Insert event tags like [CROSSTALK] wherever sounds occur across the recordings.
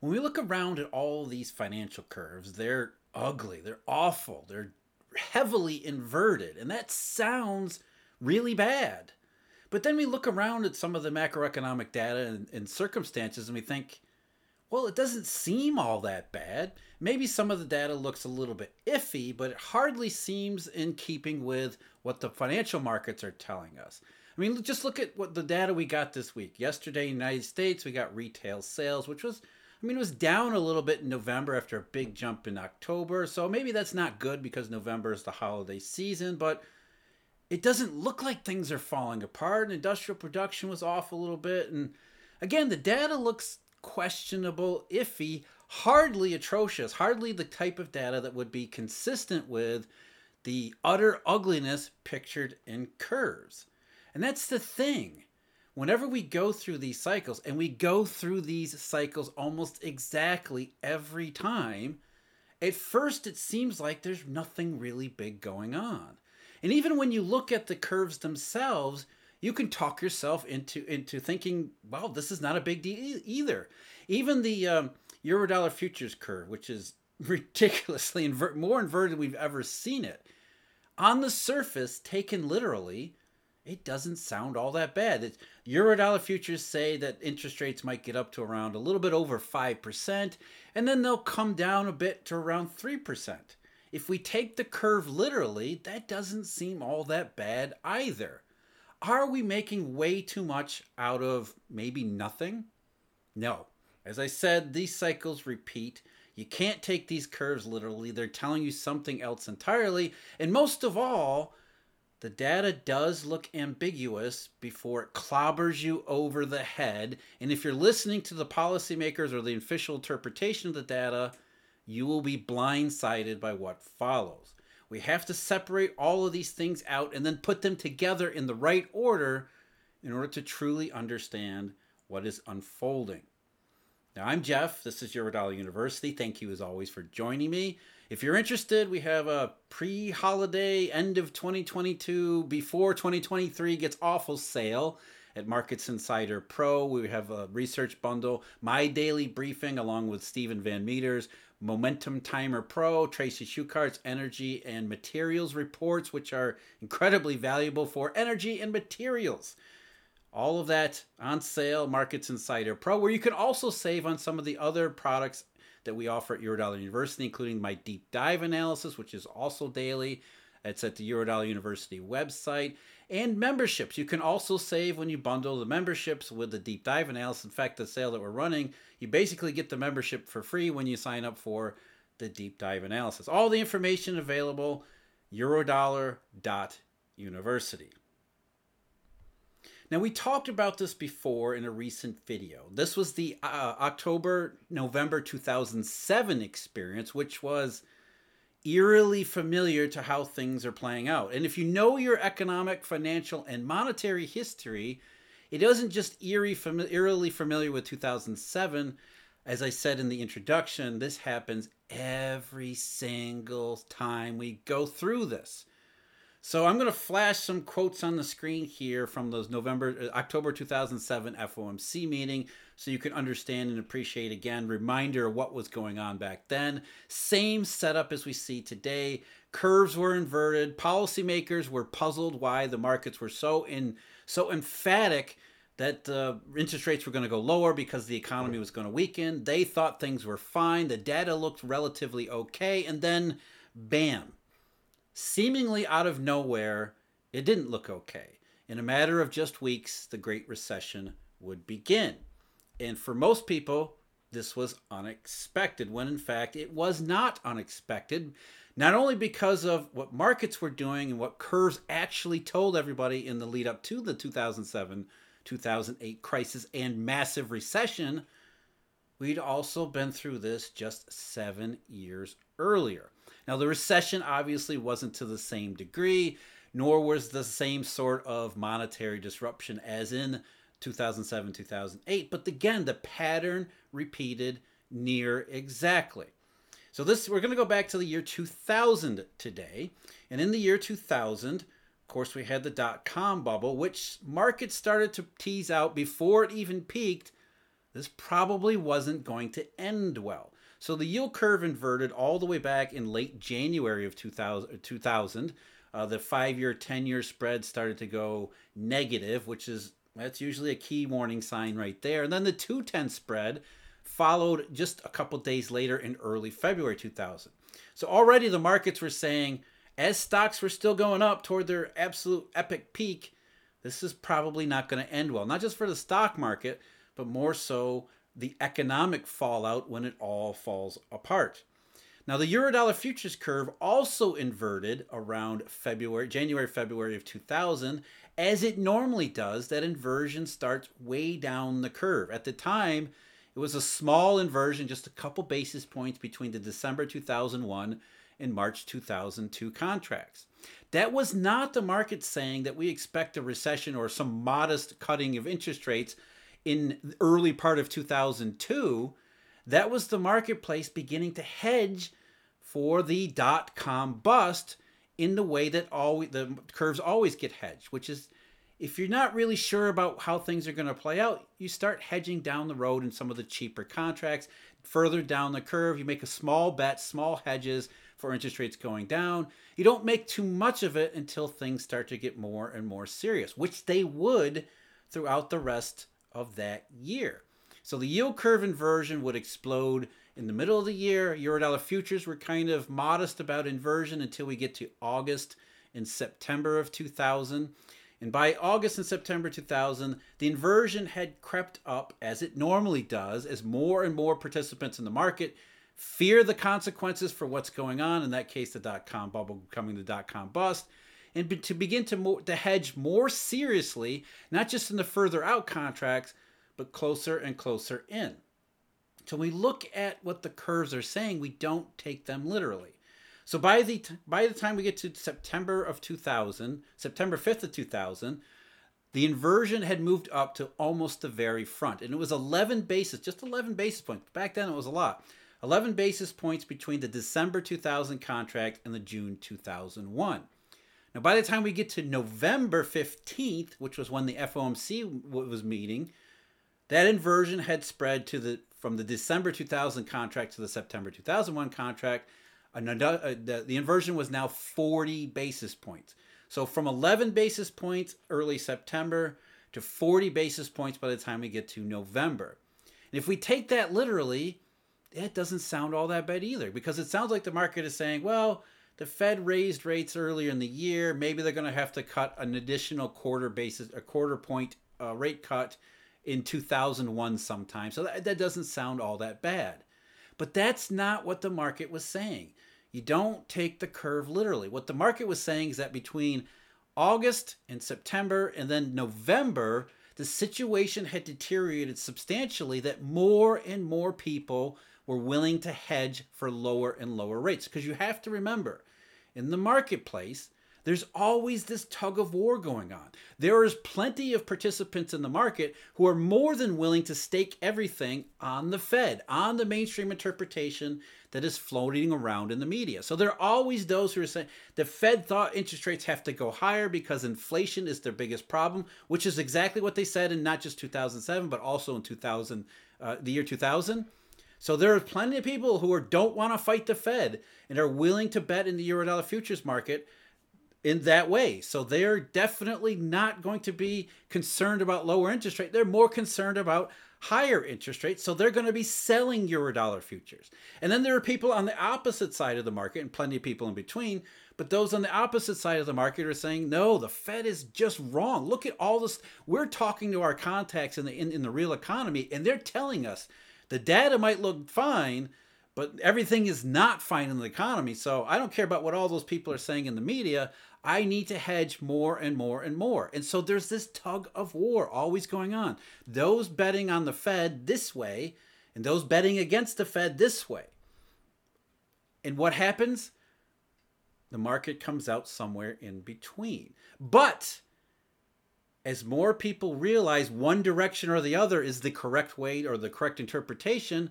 when we look around at all these financial curves, they're ugly, they're awful, they're heavily inverted, and that sounds really bad. But then we look around at some of the macroeconomic data and, and, circumstances and we think, well, it doesn't seem all that bad. Maybe some of the data looks a little bit iffy, but it hardly seems in keeping with what the financial markets are telling us. I mean, just look at what the data we got this week. Yesterday, United States, we got retail sales, which was I mean, it was down a little bit in November after a big jump in October. So maybe that's not good because November is the holiday season, but it doesn't look like things are falling apart. And Industrial production was off a little bit. And again, the data looks questionable, iffy, hardly atrocious, hardly the type of data that would be consistent with the utter ugliness pictured in curves. And that's the thing whenever we go through these cycles, and we go through these cycles almost exactly every time, at first it seems like there's nothing really big going on. And even when you look at the curves themselves, you can talk yourself into into thinking, well, this is not a big deal either. Even the um, Eurodollar futures curve, which is [LAUGHS] ridiculously more inverted than we've ever seen it, on the surface, taken literally, it doesn't sound all that bad. Eurodollar futures say that interest rates might get up to around a little bit over 5%, and then they'll come down a bit to around 3%. If we take the curve literally, that doesn't seem all that bad either. Are we making way too much out of maybe nothing? No. As I said, these cycles repeat. You can't take these curves literally. They're telling you something else entirely. And most of all, the data does look ambiguous before it clobbers you over the head. And if you're listening to the policymakers or the official interpretation of the data, you will be blindsided by what follows. We have to separate all of these things out and then put them together in the right order in order to truly understand what is unfolding. Now, I'm Jeff. This is Eurodollar University. Thank you, as always, for joining me. If you're interested, we have a pre holiday, end of 2022, before 2023 gets awful sale at Markets Insider Pro. We have a research bundle, my daily briefing, along with Steven Van Metre's, Momentum Timer Pro, Tracy Shuchart's energy and materials reports, which are incredibly valuable for energy and materials. All of that on sale, Markets Insider Pro, where you can also save on some of the other products that we offer at Eurodollar University, including my deep dive analysis, which is also daily. It's at the Eurodollar University website. And memberships. You can also save when you bundle the memberships with the deep dive analysis. In fact, the sale that we're running, you basically get the membership for free when you sign up for the deep dive analysis. All the information available, eurodollar.university. Now, we talked about this before in a recent video. This was the uh, October November 2007 experience, which was eerily familiar to how things are playing out. And if you know your economic, financial, and monetary history, it isn't just eerie, eerily familiar with 2007. As I said in the introduction, this happens every single time we go through this. So I'm going to flash some quotes on the screen here from those November, uh, October 2007 FOMC meeting so you can understand and appreciate again, reminder what was going on back then. Same setup as we see today. Curves were inverted. Policymakers were puzzled why the markets were so in so emphatic that uh, interest rates were going to go lower because the economy was going to weaken. They thought things were fine. The data looked relatively okay, and then, bam seemingly out of nowhere, it didn't look okay. In a matter of just weeks, the Great Recession would begin. And for most people, this was unexpected, when in fact it was not unexpected. Not only because of what markets were doing and what curves actually told everybody in the lead up to the 2007 2008 crisis and massive recession, we'd also been through this just seven years earlier. Now, the recession obviously wasn't to the same degree, nor was the same sort of monetary disruption as in 2007, 2008. But again, the pattern repeated near exactly. So this we're going to go back to the year 2000 today. And in the year 2000, of course, we had the dot com bubble, which markets started to tease out before it even peaked this probably wasn't going to end well. So the yield curve inverted all the way back in late January of 2000. 2000. Uh, the five year, 10 year spread started to go negative, which is that's usually a key warning sign right there. And then the 210 spread followed just a couple days later in early February 2000. So already the markets were saying, as stocks were still going up toward their absolute epic peak, this is probably not going to end well. Not just for the stock market, but more so the economic fallout when it all falls apart. Now the eurodollar futures curve also inverted around February, January, February of 2000, as it normally does. That inversion starts way down the curve. At the time, it was a small inversion, just a couple basis points between the December 2001 and March 2002 contracts. That was not the market saying that we expect a recession or some modest cutting of interest rates in early part of 2002, that was the marketplace beginning to hedge for the dot com bust in the way that always the curves always get hedged, which is if you're not really sure about how things are going to play out, you start hedging down the road in some of the cheaper contracts. Further down the curve, you make a small bet, small hedges for interest rates going down. You don't make too much of it until things start to get more and more serious, which they would throughout the rest of that year. So the yield curve inversion would explode in the middle of the year. Eurodollar futures were kind of modest about inversion until we get to August and September of 2000. And by August and September 2000, the inversion had crept up as it normally does as more and more participants in the market fear the consequences for what's going on, in that case, the dot com bubble becoming the dot com bust, and to begin to, mo- to hedge more seriously, not just in the further out contracts, but closer and closer in. So we look at what the curves are saying, we don't take them literally. So by the t- by the time we get to September of 2000, September 5th of 2000, the inversion had moved up to almost the very front, and it was 11 basis, just 11 basis points. Back then, it was a lot. 11 basis points between the December 2000 contract and the June 2001. Now, by the time we get to November 15th, which was when the FOMC was meeting, that inversion had spread to the from the December 2000 contract to the September 2001 contract. Another, uh, the, the inversion was now 40 basis points. So from 11 basis points early September to 40 basis points by the time we get to November. And if we take that literally, that doesn't sound all that bad either because it sounds like the market is saying, well, the Fed raised rates earlier in the year. Maybe they're going to have to cut an additional quarter basis, a quarter point uh, rate cut in 2001 sometime. So that, that doesn't sound all that bad. But that's not what the market was saying. You don't take the curve literally. What the market was saying is that between August and September and then November, the situation had deteriorated substantially that more and more people were willing to hedge for lower and lower rates. Because you have to remember, in the marketplace, there's always this tug of war going on. There is plenty of participants in the market who are more than willing to stake everything on the Fed, on the mainstream interpretation that is floating around in the media. So there are always those who are saying the Fed thought interest rates have to go higher because inflation is their biggest problem, which is exactly what they said in not just 2007 but also in 2000, uh, the year 2000. So there are plenty of people who are, don't want to fight the Fed and are willing to bet in the eurodollar futures market in that way. So they're definitely not going to be concerned about lower interest rate. They're more concerned about higher interest rates. So they're going to be selling eurodollar futures. And then there are people on the opposite side of the market and plenty of people in between. But those on the opposite side of the market are saying, no, the Fed is just wrong. Look at all this. We're talking to our contacts in the in, in the real economy, and they're telling us the data might look fine, but everything is not fine in the economy. So I don't care about what all those people are saying in the media. I need to hedge more and more and more. And so there's this tug of war always going on. Those betting on the Fed this way and those betting against the Fed this way. And what happens? The market comes out somewhere in between. But as more people realize one direction or the other is the correct way or the correct interpretation,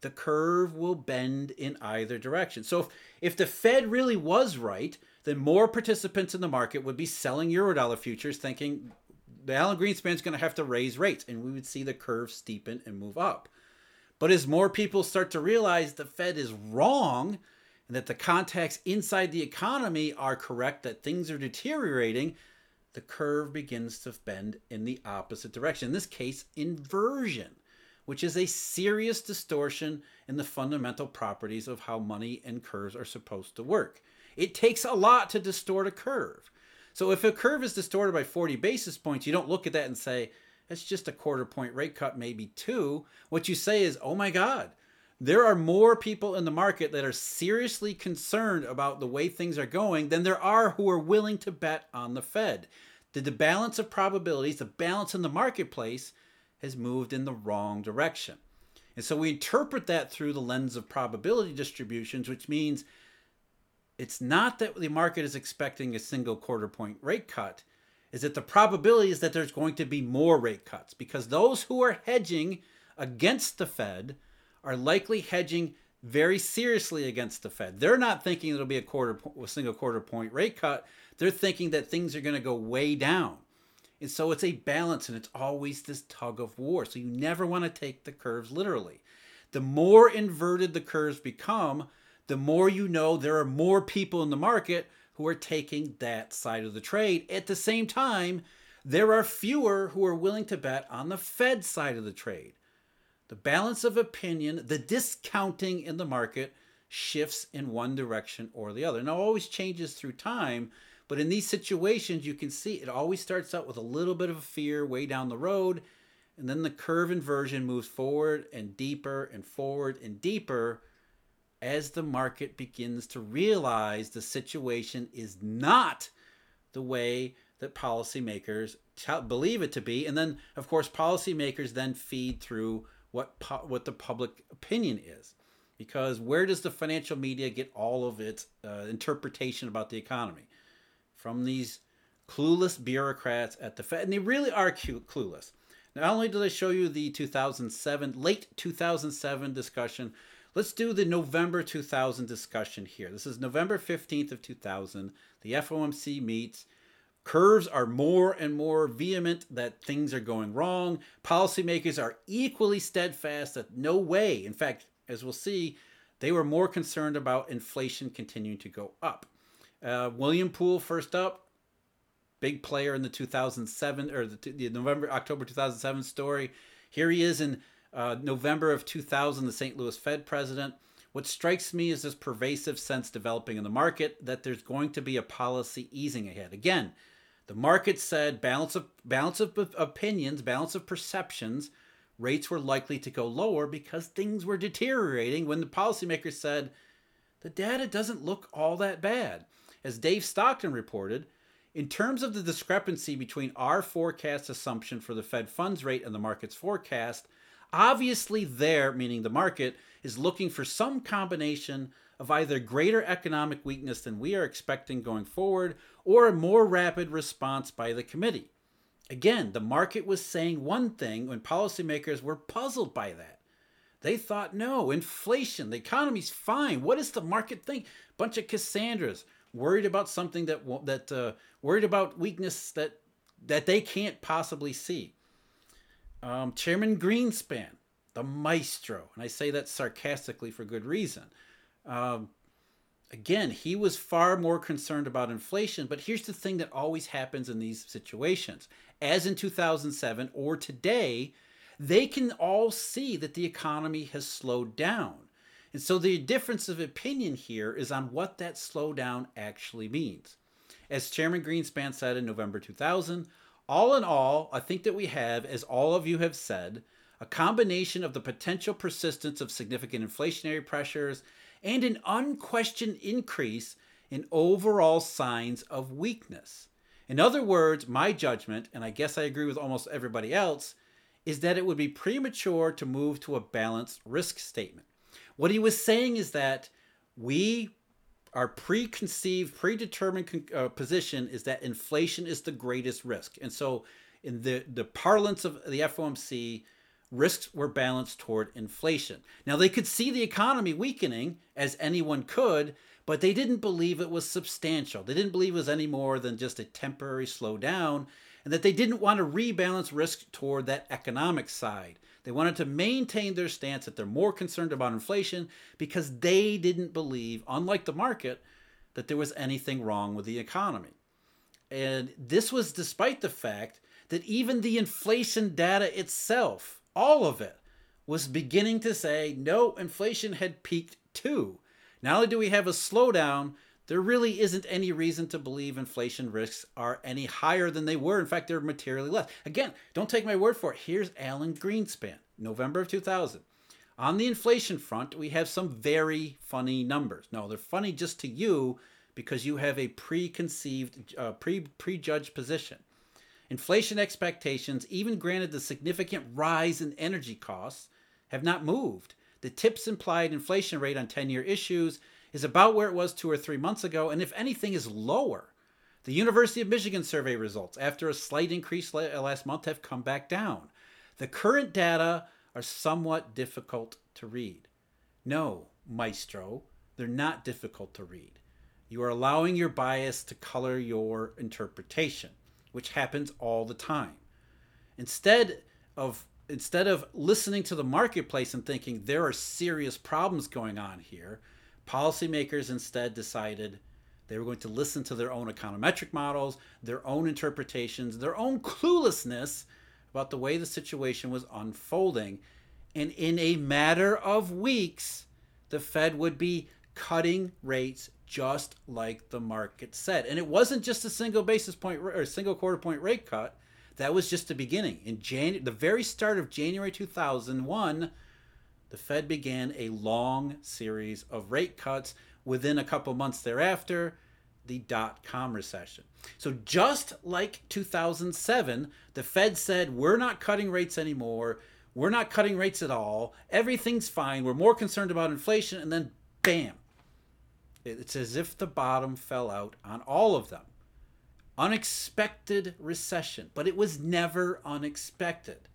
the curve will bend in either direction. So if, if the Fed really was right, then more participants in the market would be selling eurodollar futures thinking the Alan Greenspan's going to have to raise rates, and we would see the curve steepen and move up. But as more people start to realize the Fed is wrong and that the contacts inside the economy are correct, that things are deteriorating, the curve begins to bend in the opposite direction. In this case, inversion, which is a serious distortion in the fundamental properties of how money and curves are supposed to work. It takes a lot to distort a curve. So if a curve is distorted by 40 basis points, you don't look at that and say, it's just a quarter point rate cut, maybe two. What you say is, oh my God, there are more people in the market that are seriously concerned about the way things are going than there are who are willing to bet on the Fed. The, the balance of probabilities, the balance in the marketplace, has moved in the wrong direction. And so we interpret that through the lens of probability distributions, which means it's not that the market is expecting a single quarter point rate cut is that the probability is that there's going to be more rate cuts because those who are hedging against the Fed are likely hedging very seriously against the Fed. They're not thinking it'll be a quarter a single quarter point rate cut. They're thinking that things are going to go way down. And so it's a balance and it's always this tug of war. So you never want to take the curves literally. The more inverted the curves become, the more you know there are more people in the market who are taking that side of the trade. At the same time, there are fewer who are willing to bet on the Fed side of the trade. The balance of opinion, the discounting in the market shifts in one direction or the other. Now, always changes through time, but in these situations, you can see it always starts out with a little bit of fear way down the road, and then the curve inversion moves forward and deeper and forward and deeper as the market begins to realize the situation is not the way that policymakers t- believe it to be. And then, of course, policymakers then feed through what, what the public opinion is. Because where does the financial media get all of its uh, interpretation about the economy? From these clueless bureaucrats at the Fed. And they really are cute, clueless. Not only did I show you the 2007, late 2007 discussion Let's do the November 2000 discussion here. This is November 15th of 2000. The FOMC meets. Curves are more and more vehement that things are going wrong. Policymakers are equally steadfast that no way, in fact, as we'll see, they were more concerned about inflation continuing to go up. Uh, William Poole, first up, big player in the 2007 or the, the November October 2007 story. Here he is in uh, November of 2000, the St. Louis Fed president. What strikes me is this pervasive sense developing in the market that there's going to be a policy easing ahead. Again, the market said balance of balance of opinions, balance of perceptions, rates were likely to go lower because things were deteriorating when the policymakers said the data doesn't look all that bad. As Dave Stockton reported, in terms of the discrepancy between our forecast assumption for the Fed funds rate and the market's forecast, Obviously, there, meaning the market, is looking for some combination of either greater economic weakness than we are expecting going forward or a more rapid response by the committee. Again, the market was saying one thing when policymakers were puzzled by that. They thought, no, inflation, the economy's fine. What does the market think? Bunch of Cassandras worried about something that that uh, worried about weakness that that they can't possibly see. Um, Chairman Greenspan, the maestro, and I say that sarcastically for good reason. Um, again, he was far more concerned about inflation, but here's the thing that always happens in these situations. As in 2007 or today, they can all see that the economy has slowed down. And so the difference of opinion here is on what that slowdown actually means. As Chairman Greenspan said in November 2000, all in all, I think that we have, as all of you have said, a combination of the potential persistence of significant inflationary pressures and an unquestioned increase in overall signs of weakness. In other words, my judgment, and I guess I agree with almost everybody else, is that it would be premature to move to a balanced risk statement. What he was saying is that we our preconceived, predetermined uh, position is that inflation is the greatest risk. And so, in the, the parlance of the FOMC, risks were balanced toward inflation. Now, they could see the economy weakening, as anyone could, but they didn't believe it was substantial. They didn't believe it was any more than just a temporary slowdown. and that they didn't want to rebalance risk toward that economic side. They wanted to maintain their stance that they're more concerned about inflation because they didn't believe, unlike the market, that there was anything wrong with the economy. And this was despite the fact that even the inflation data itself, all of it, was beginning to say no, inflation had peaked too. Not only do we have a slowdown, there really isn't any reason to believe inflation risks are any higher than they were. In fact, they're materially less. Again, don't take my word for it. Here's Alan Greenspan, November of 2000. On the inflation front, we have some very funny numbers. No, they're funny just to you because you have a preconceived, uh, pre prejudged position. Inflation expectations, even granted the significant rise in energy costs, have not moved. The TIPS implied inflation rate on 10 year issues is about where it was two or three months ago, and if anything, is lower. The University of Michigan survey results, after a slight increase uh, last month, have come back down. The current data are somewhat difficult to read. No, maestro, they're not difficult to read. You are allowing your bias to color your interpretation, which happens all the time. Instead of instead of listening to the marketplace and thinking there are serious problems going on here, policymakers instead decided they were going to listen to their own econometric models, their own interpretations, their own [LAUGHS] cluelessness about the way the situation was unfolding. And in a matter of weeks, the Fed would be cutting rates just like the market said. And it wasn't just a single basis point or a single quarter point rate cut that was just the beginning. In Jan- the very start of January 2001, the Fed began a long series of rate cuts. Within a couple months thereafter, the dot com recession. So, just like 2007, the Fed said, We're not cutting rates anymore. We're not cutting rates at all. Everything's fine. We're more concerned about inflation. And then, bam, it's as if the bottom fell out on all of them unexpected recession, but it was never unexpected.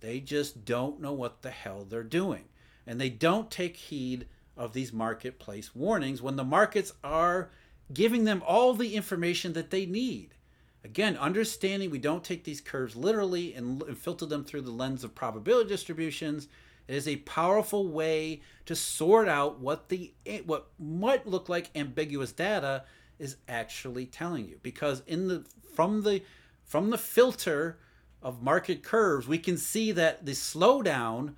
They just don't know what the hell they're doing. And they don't take heed of these marketplace warnings when the markets are giving them all the information that they need. Again, understanding we don't take these curves literally and, filter them through the lens of probability distributions it is a powerful way to sort out what the what might look like ambiguous data is actually telling you. Because in the from the from the filter of market curves we can see that the slowdown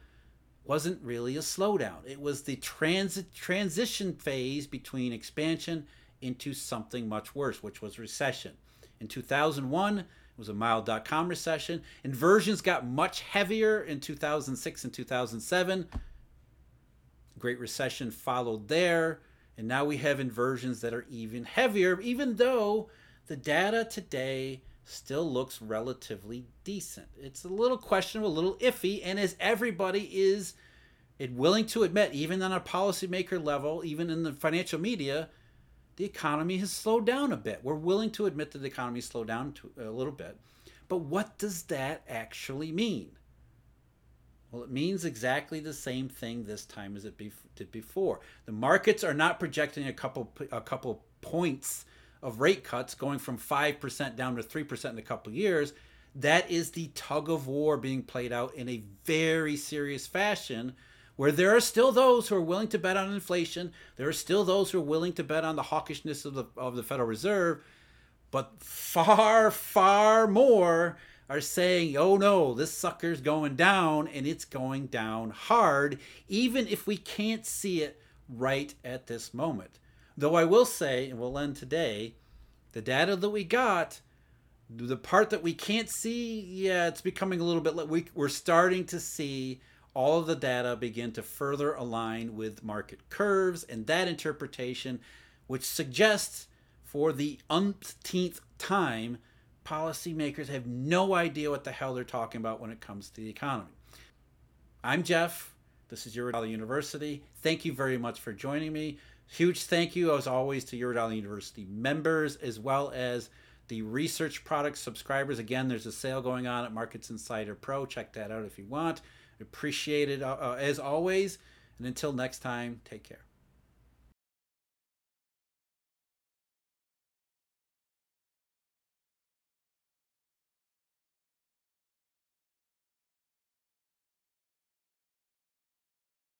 wasn't really a slowdown. It was the transit transition phase between expansion into something much worse which was recession. In 2001 it was a mild dot-com recession. Inversions got much heavier in 2006 and 2007 great recession followed there. And now we have inversions that are even heavier, even though the data today still looks relatively decent. It's a little questionable, a little iffy, and as everybody is willing to admit, even on a policymaker level, even in the financial media, the economy has slowed down a bit. We're willing to admit that the economy slowed down a little bit. But what does that actually mean? Well, it means exactly the same thing this time as it be, did before. The markets are not projecting a couple a couple points of rate cuts going from 5% down to 3% in a couple years. That is the tug of war being played out in a very serious fashion where there are still those who are willing to bet on inflation. There are still those who are willing to bet on the hawkishness of the, of the Federal Reserve. But far, far more are saying, oh no, this sucker's going down and it's going down hard, even if we can't see it right at this moment. Though I will say, and we'll end today, the data that we got, the part that we can't see, yeah, it's becoming a little bit, we, we're starting to see all of the data begin to further align with market curves and that interpretation, which suggests for the umpteenth time policymakers have no idea what the hell they're talking about when it comes to the economy. I'm Jeff. This is Eurodollar University. Thank you very much for joining me. Huge thank you, as always, to Eurodollar University members as well as the research product subscribers. Again, there's a sale going on at Markets Insider Pro. Check that out if you want. Appreciate it uh, uh as always. And until next time, take care.